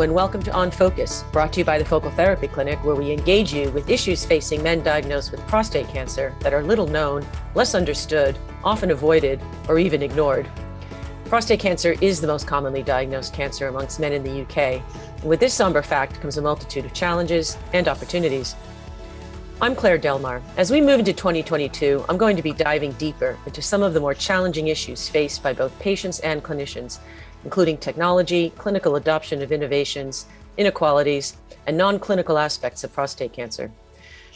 And welcome to On Focus, brought to you by the Focal Therapy Clinic, where we engage you with issues facing men diagnosed with prostate cancer that are little known, less understood, often avoided, or even ignored. Prostate cancer is the most commonly diagnosed cancer amongst men in the UK. With this somber fact comes a multitude of challenges and opportunities. I'm Claire Delmar. As we move into 2022, I'm going to be diving deeper into some of the more challenging issues faced by both patients and clinicians including technology, clinical adoption of innovations, inequalities, and non clinical aspects of prostate cancer.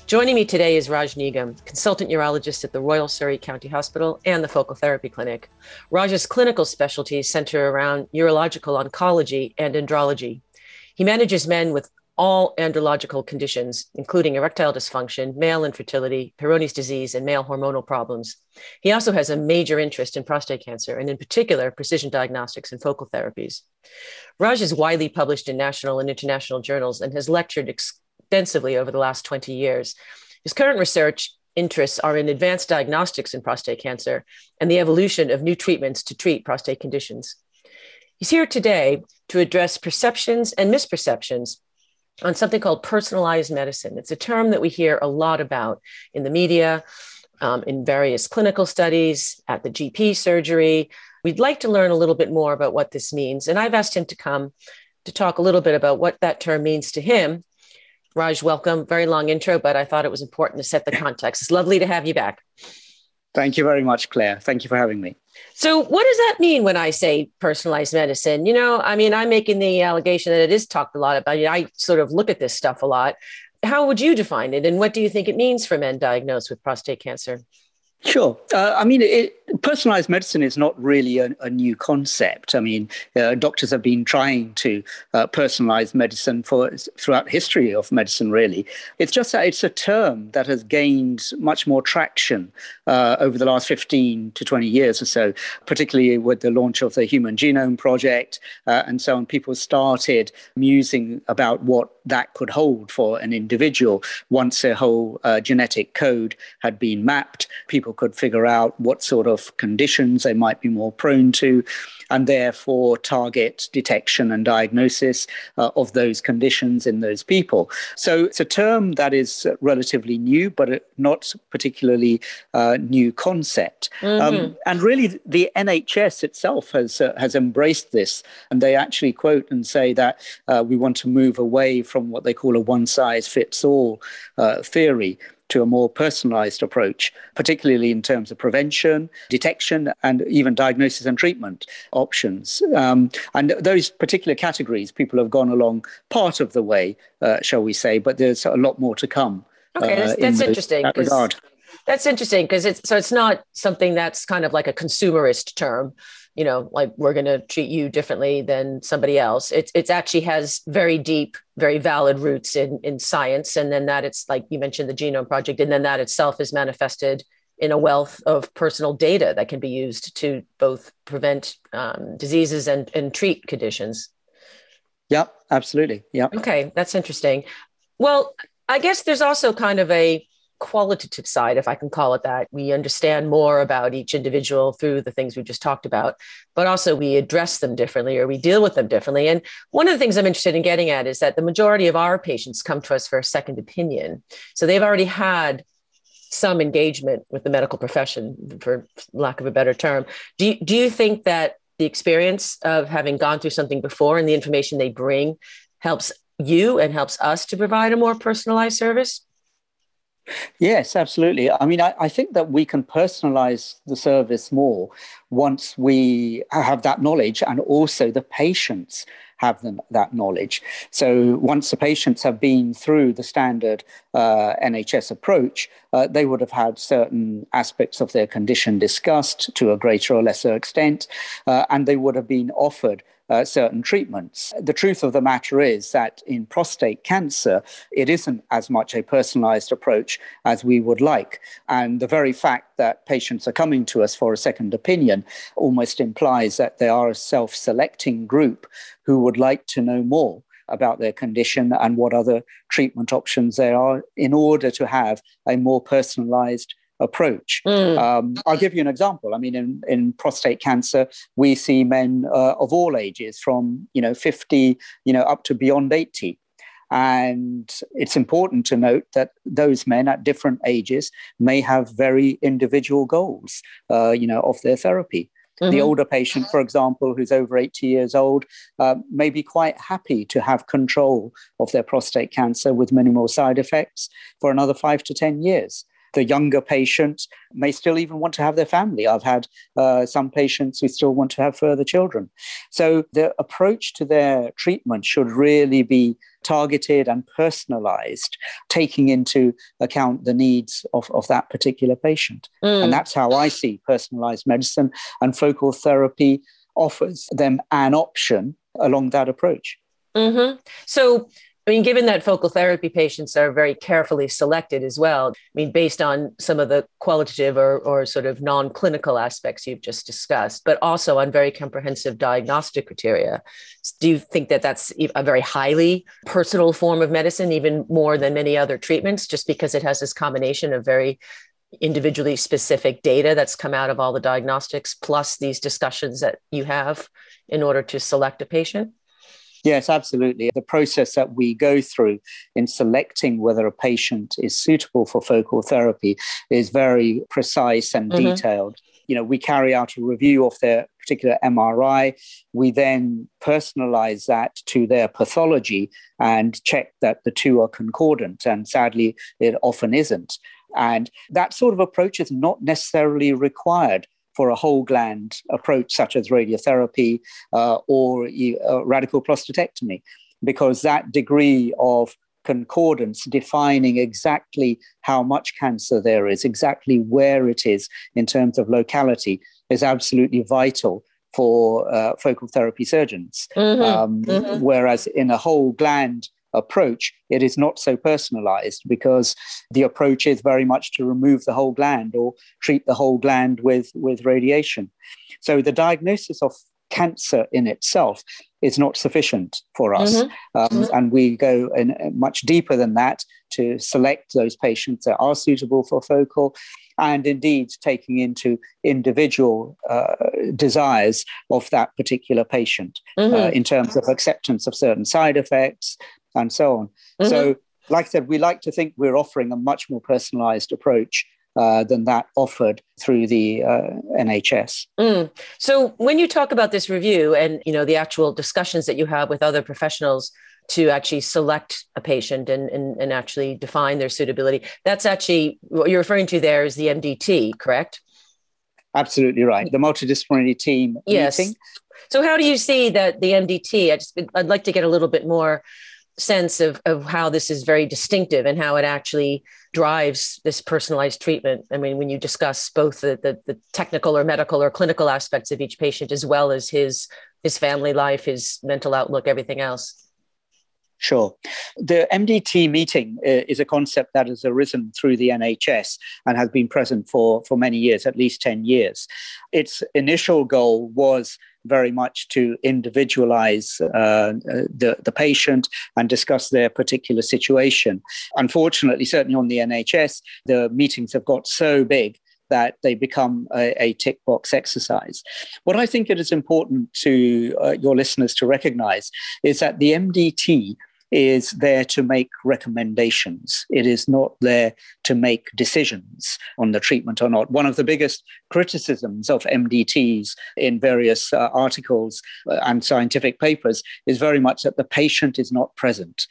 Joining me today is Raj Nigam, consultant urologist at the Royal Surrey County Hospital and the Focal Therapy Clinic. Raj's clinical specialties center around urological oncology and andrology. He manages men with all andrological conditions, including erectile dysfunction, male infertility, Peyronie's disease, and male hormonal problems. He also has a major interest in prostate cancer, and in particular, precision diagnostics and focal therapies. Raj is widely published in national and international journals and has lectured extensively over the last 20 years. His current research interests are in advanced diagnostics in prostate cancer and the evolution of new treatments to treat prostate conditions. He's here today to address perceptions and misperceptions on something called personalized medicine. It's a term that we hear a lot about in the media, um, in various clinical studies, at the GP surgery. We'd like to learn a little bit more about what this means. And I've asked him to come to talk a little bit about what that term means to him. Raj, welcome. Very long intro, but I thought it was important to set the context. It's lovely to have you back. Thank you very much, Claire. Thank you for having me. So, what does that mean when I say personalized medicine? You know, I mean, I'm making the allegation that it is talked a lot about. I sort of look at this stuff a lot. How would you define it? And what do you think it means for men diagnosed with prostate cancer? Sure. Uh, I mean, it, personalized medicine is not really a, a new concept. I mean, uh, doctors have been trying to uh, personalize medicine for throughout history of medicine. Really, it's just that it's a term that has gained much more traction uh, over the last fifteen to twenty years or so, particularly with the launch of the Human Genome Project uh, and so on. People started musing about what that could hold for an individual once a whole uh, genetic code had been mapped. People could figure out what sort of conditions they might be more prone to, and therefore target detection and diagnosis uh, of those conditions in those people. So it's a term that is relatively new, but not particularly uh, new concept. Mm-hmm. Um, and really, the NHS itself has uh, has embraced this, and they actually quote and say that uh, we want to move away from what they call a one size fits all uh, theory to a more personalized approach, particularly in terms of prevention, detection, and even diagnosis and treatment options. Um, and those particular categories, people have gone along part of the way, uh, shall we say, but there's a lot more to come. Okay, that's, uh, that's in interesting. That regard. That's interesting because it's so it's not something that's kind of like a consumerist term you know like we're going to treat you differently than somebody else. It's it's actually has very deep very valid roots in in science and then that it's like you mentioned the genome project and then that itself is manifested in a wealth of personal data that can be used to both prevent um, diseases and and treat conditions. Yeah absolutely yeah okay that's interesting. Well i guess there's also kind of a qualitative side, if I can call it that. We understand more about each individual through the things we just talked about, but also we address them differently or we deal with them differently. And one of the things I'm interested in getting at is that the majority of our patients come to us for a second opinion. So they've already had some engagement with the medical profession, for lack of a better term. Do you, do you think that the experience of having gone through something before and the information they bring helps you and helps us to provide a more personalized service? Yes, absolutely. I mean, I, I, think that we can personalize the service more once we have that knowledge and also the patients have them, that knowledge. So once the patients have been through the standard uh, NHS approach, uh, they would have had certain aspects of their condition discussed to a greater or lesser extent, uh, and they would have been offered uh, certain treatments. The truth of the matter is that in prostate cancer, it isn't as much a personalized approach as we would like. And the very fact that patients are coming to us for a second opinion almost implies that they are a self selecting group who would like to know more about their condition and what other treatment options there are in order to have a more personalized approach. Mm. Um, I'll give you an example. I mean, in, in prostate cancer, we see men uh, of all ages, from you know 50, you know, up to beyond 80. And it's important to note that those men at different ages may have very individual goals, uh, you know, of their therapy. Mm-hmm. The older patient, for example, who's over 80 years old, uh, may be quite happy to have control of their prostate cancer with minimal side effects for another five to 10 years the younger patient may still even want to have their family. I've had uh, some patients who still want to have further children. So the approach to their treatment should really be targeted and personalized, taking into account the needs of, of that particular patient. Mm. And that's how I see personalized medicine and focal therapy offers them an option along that approach. Mm-hmm. So I mean, given that focal therapy patients are very carefully selected as well, I mean, based on some of the qualitative or, or sort of non clinical aspects you've just discussed, but also on very comprehensive diagnostic criteria, do you think that that's a very highly personal form of medicine, even more than many other treatments, just because it has this combination of very individually specific data that's come out of all the diagnostics, plus these discussions that you have in order to select a patient? Yes, absolutely. The process that we go through in selecting whether a patient is suitable for focal therapy is very precise and mm-hmm. detailed. You know, we carry out a review of their particular MRI. We then personalize that to their pathology and check that the two are concordant. And sadly, it often isn't. And that sort of approach is not necessarily required for a whole gland approach, such as radiotherapy uh, or uh, radical prostatectomy, because that degree of concordance defining exactly how much cancer there is, exactly where it is in terms of locality, is absolutely vital for uh, focal therapy surgeons. Mm-hmm. Um, mm-hmm. Whereas in a whole gland approach, it is not so personalized because the approach is very much to remove the whole gland or treat the whole gland with, with radiation. So the diagnosis of cancer in itself is not sufficient for us. Mm-hmm. Um, mm-hmm. And we go in, uh, much deeper than that to select those patients that are suitable for focal and indeed taking into individual uh, desires of that particular patient mm-hmm. uh, in terms of acceptance of certain side effects, and so on. Mm-hmm. So, like I said, we like to think we're offering a much more personalized approach uh, than that offered through the uh, NHS. Mm. So when you talk about this review and you know the actual discussions that you have with other professionals to actually select a patient and, and, and actually define their suitability, that's actually what you're referring to there is the MDT, correct? Absolutely right. The multidisciplinary team yes. meeting. So how do you see that the MDT? I just I'd like to get a little bit more sense of, of how this is very distinctive and how it actually drives this personalized treatment. I mean, when you discuss both the, the, the, technical or medical or clinical aspects of each patient, as well as his, his family life, his mental outlook, everything else. Sure. The MDT meeting uh, is a concept that has arisen through the NHS and has been present for, for many years, at least 10 years. Its initial goal was very much to individualize uh, the, the patient and discuss their particular situation. Unfortunately, certainly on the NHS, the meetings have got so big that they become a, a, tick box exercise. What I think it is important to uh, your listeners to recognize is that the MDT is there to make recommendations. It is not there to make decisions on the treatment or not. One of the biggest criticisms of MDTs in various uh, articles uh, and scientific papers is very much that the patient is not present.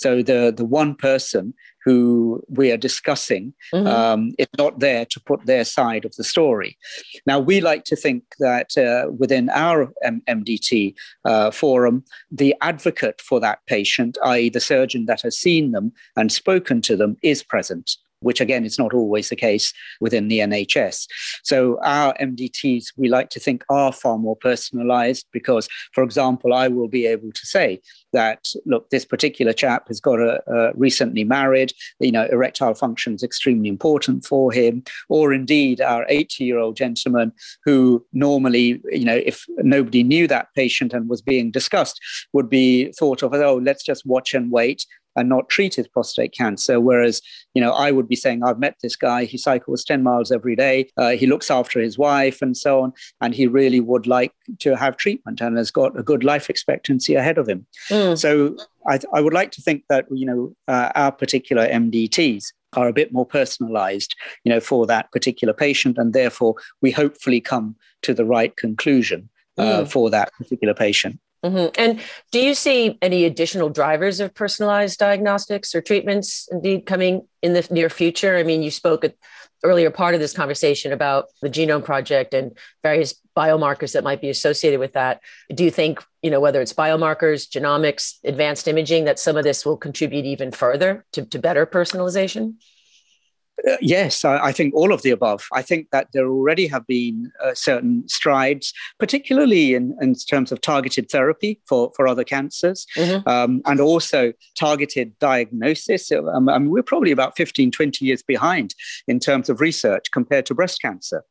So the, the one person who we are discussing mm-hmm. um, is not there to put their side of the story. Now, we like to think that uh, within our M- MDT uh, forum, the advocate for that patient, i.e., the surgeon that has seen them and spoken to them, is present which again is not always the case within the NHS. So our MDTs, we like to think, are far more personalized because, for example, I will be able to say that, look, this particular chap has got a, a recently married, you know, erectile function is extremely important for him, or indeed our 80 year old gentleman who normally, you know, if nobody knew that patient and was being discussed, would be thought of, as, oh, let's just watch and wait and not treat his prostate cancer. Whereas, you know, I would be saying, I've met this guy, he cycles 10 miles every day, uh, he looks after his wife and so on, and he really would like to have treatment and has got a good life expectancy ahead of him. Mm. So I, I, would like to think that, you know, uh, our particular MDTs are a bit more personalized, you know, for that particular patient, and therefore we hopefully come to the right conclusion uh, mm. for that particular patient. Mm-hmm. And do you see any additional drivers of personalized diagnostics or treatments indeed coming in the near future? I mean, you spoke at earlier part of this conversation about the genome project and various biomarkers that might be associated with that. Do you think, you know, whether it's biomarkers, genomics, advanced imaging, that some of this will contribute even further to, to better personalization? Uh, yes, I, I, think all of the above. I think that there already have been uh, certain strides, particularly in, in terms of targeted therapy for, for other cancers mm-hmm. um, and also targeted diagnosis. Um, I mean, we're probably about 15, 20 years behind in terms of research compared to breast cancer.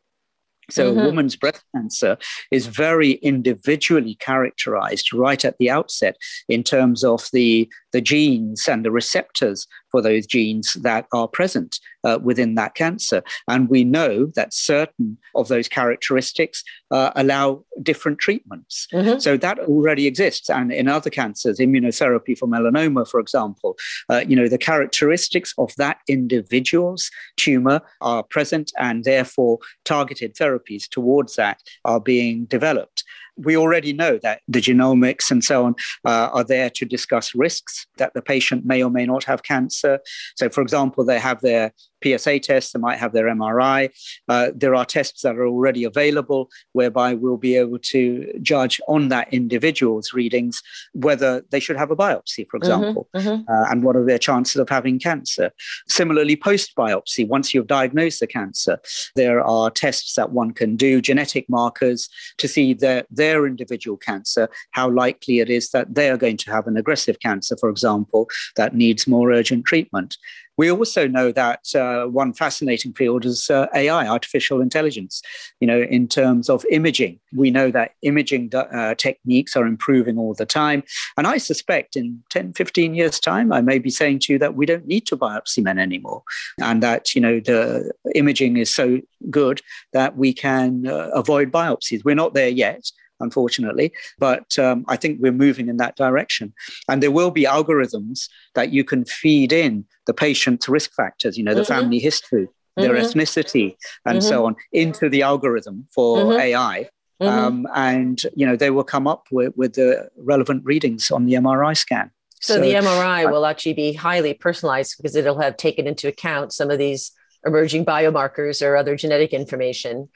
So, mm-hmm. a woman's breast cancer is very individually characterized right at the outset in terms of the, the genes and the receptors for those genes that are present uh, within that cancer. And we know that certain of those characteristics uh, allow different treatments. Mm-hmm. So that already exists. And in other cancers, immunotherapy for melanoma, for example, uh, you know, the characteristics of that individual's tumor are present and therefore targeted therapies towards that are being developed we already know that the genomics and so on uh, are there to discuss risks that the patient may or may not have cancer. So, for example, they have their PSA tests, they might have their MRI. Uh, there are tests that are already available whereby we'll be able to judge on that individual's readings whether they should have a biopsy, for mm-hmm, example, mm-hmm, mm-hmm. Uh, and what are their chances of having cancer. Similarly, post biopsy, once you've diagnosed the cancer, there are tests that one can do, genetic markers to see their, their individual cancer, how likely it is that they are going to have an aggressive cancer, for example, that needs more urgent treatment. We also know that uh, one fascinating field is uh, AI, artificial intelligence. You know, in terms of imaging, we know that imaging uh, techniques are improving all the time. And I suspect in 10, 15 years' time, I may be saying to you that we don't need to biopsy men anymore. And that, you know, the imaging is so good that we can uh, avoid biopsies. We're not there yet unfortunately. But um, I think we're moving in that direction. And there will be algorithms that you can feed in the patient's risk factors, you know, the mm-hmm. family history, their mm-hmm. ethnicity, and mm-hmm. so on, into the algorithm for mm-hmm. AI. Mm-hmm. Um, and you know they will come up with, with the relevant readings on the MRI scan. So, so the MRI uh, will actually be highly personalized because it'll have taken into account some of these emerging biomarkers or other genetic information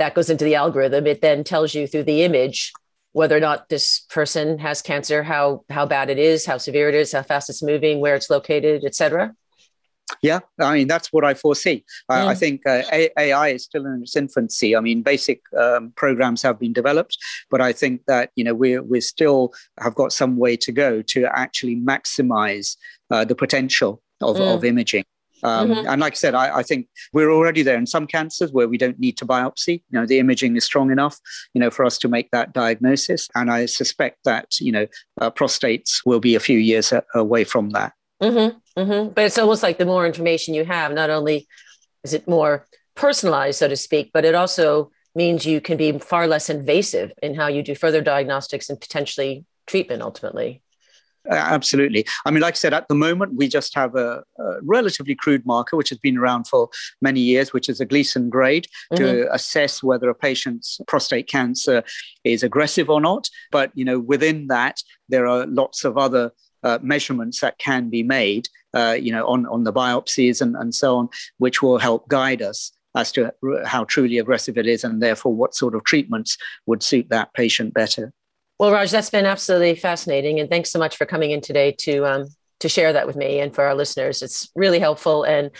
that goes into the algorithm. It then tells you through the image whether or not this person has cancer, how how bad it is, how severe it is, how fast it's moving, where it's located, etc. Yeah, I mean that's what I foresee. Mm. I think uh, AI is still in its infancy. I mean, basic um, programs have been developed, but I think that you know we we still have got some way to go to actually maximize uh, the potential of, mm. of imaging. Um, mm-hmm. And like I said, I, I, think we're already there in some cancers where we don't need to biopsy. You know, the imaging is strong enough, you know, for us to make that diagnosis. And I suspect that, you know, uh, prostates will be a few years a- away from that. Mm-hmm. Mm-hmm. But it's almost like the more information you have, not only is it more personalized, so to speak, but it also means you can be far less invasive in how you do further diagnostics and potentially treatment ultimately. Absolutely. I mean, like I said, at the moment, we just have a, a, relatively crude marker, which has been around for many years, which is a Gleason grade mm-hmm. to assess whether a patient's prostate cancer is aggressive or not. But, you know, within that, there are lots of other uh, measurements that can be made, uh, you know, on, on the biopsies and, and so on, which will help guide us as to how truly aggressive it is and therefore what sort of treatments would suit that patient better. Well, Raj, that's been absolutely fascinating, and thanks so much for coming in today to um, to share that with me and for our listeners. It's really helpful, and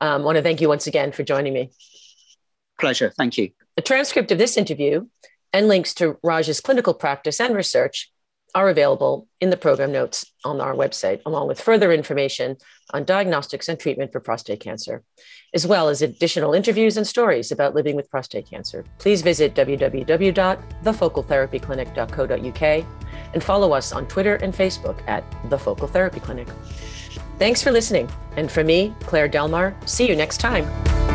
um, want to thank you once again for joining me. Pleasure. Thank you. A transcript of this interview and links to Raj's clinical practice and research are available in the program notes on our website, along with further information on diagnostics and treatment for prostate cancer, as well as additional interviews and stories about living with prostate cancer. Please visit www.thefocaltherapyclinic.co.uk and follow us on Twitter and Facebook at The Focal Therapy Clinic. Thanks for listening. And for me, Claire Delmar, see you next time.